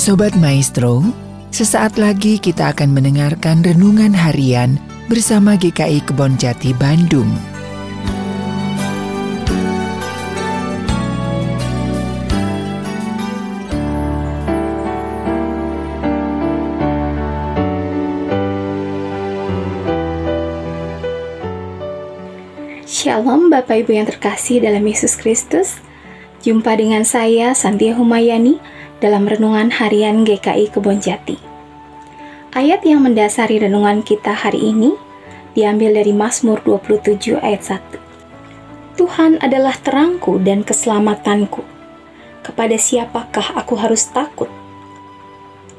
Sobat Maestro, sesaat lagi kita akan mendengarkan renungan harian bersama GKI Kebon Jati Bandung. Shalom Bapak Ibu yang terkasih dalam Yesus Kristus. Jumpa dengan saya Santia Humayani dalam renungan harian GKI Kebon Jati. Ayat yang mendasari renungan kita hari ini diambil dari Mazmur 27 ayat 1. Tuhan adalah terangku dan keselamatanku. Kepada siapakah aku harus takut?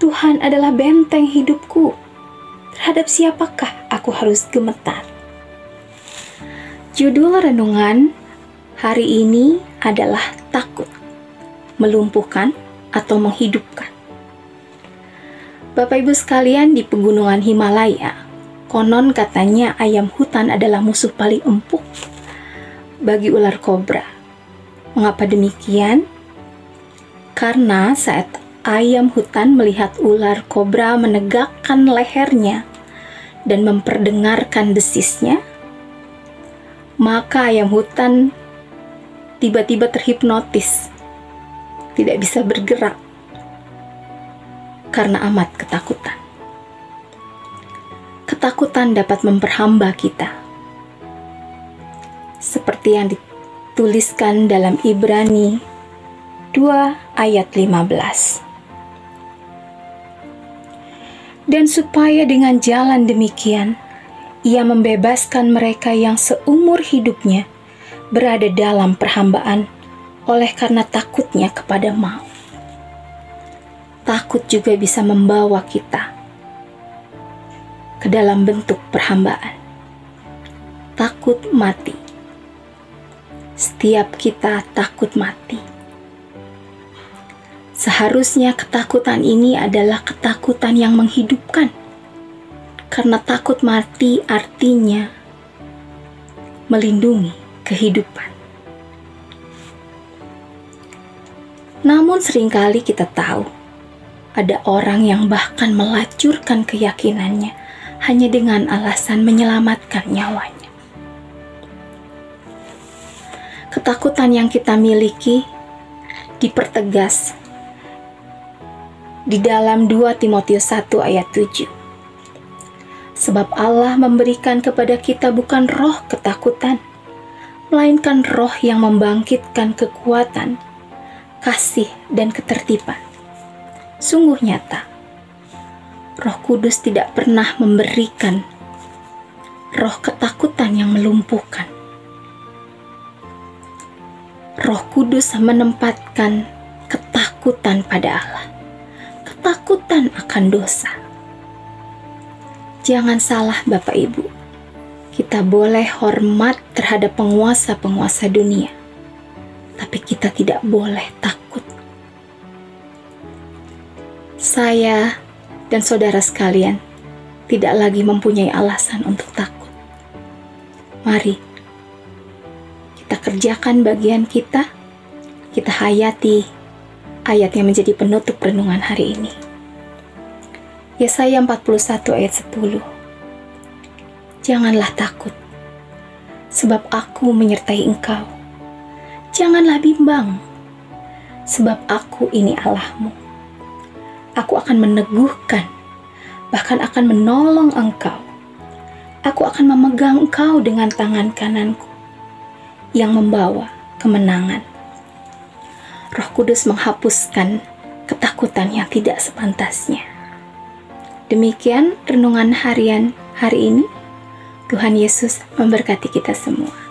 Tuhan adalah benteng hidupku. Terhadap siapakah aku harus gemetar? Judul renungan hari ini adalah takut, melumpuhkan, atau menghidupkan. Bapak Ibu sekalian di pegunungan Himalaya, konon katanya ayam hutan adalah musuh paling empuk bagi ular kobra. Mengapa demikian? Karena saat ayam hutan melihat ular kobra menegakkan lehernya dan memperdengarkan desisnya, maka ayam hutan tiba-tiba terhipnotis tidak bisa bergerak karena amat ketakutan. Ketakutan dapat memperhamba kita. Seperti yang dituliskan dalam Ibrani 2 ayat 15. Dan supaya dengan jalan demikian, ia membebaskan mereka yang seumur hidupnya berada dalam perhambaan oleh karena takutnya kepada maut. Takut juga bisa membawa kita ke dalam bentuk perhambaan. Takut mati. Setiap kita takut mati. Seharusnya ketakutan ini adalah ketakutan yang menghidupkan. Karena takut mati artinya melindungi kehidupan. Namun sering kali kita tahu, ada orang yang bahkan melacurkan keyakinannya hanya dengan alasan menyelamatkan nyawanya. Ketakutan yang kita miliki dipertegas di dalam 2 Timotius 1 ayat 7. Sebab Allah memberikan kepada kita bukan roh ketakutan, melainkan roh yang membangkitkan kekuatan, kasih, dan ketertiban. Sungguh nyata, Roh Kudus tidak pernah memberikan roh ketakutan yang melumpuhkan. Roh Kudus menempatkan ketakutan pada Allah, ketakutan akan dosa. Jangan salah, Bapak Ibu, kita boleh hormat terhadap penguasa-penguasa dunia tapi kita tidak boleh takut. Saya dan saudara sekalian tidak lagi mempunyai alasan untuk takut. Mari kita kerjakan bagian kita, kita hayati ayat yang menjadi penutup renungan hari ini. Yesaya 41 ayat 10 Janganlah takut, sebab aku menyertai engkau Janganlah bimbang, sebab aku ini Allahmu. Aku akan meneguhkan, bahkan akan menolong engkau. Aku akan memegang engkau dengan tangan kananku yang membawa kemenangan. Roh Kudus menghapuskan ketakutan yang tidak sepantasnya. Demikian renungan harian hari ini. Tuhan Yesus memberkati kita semua.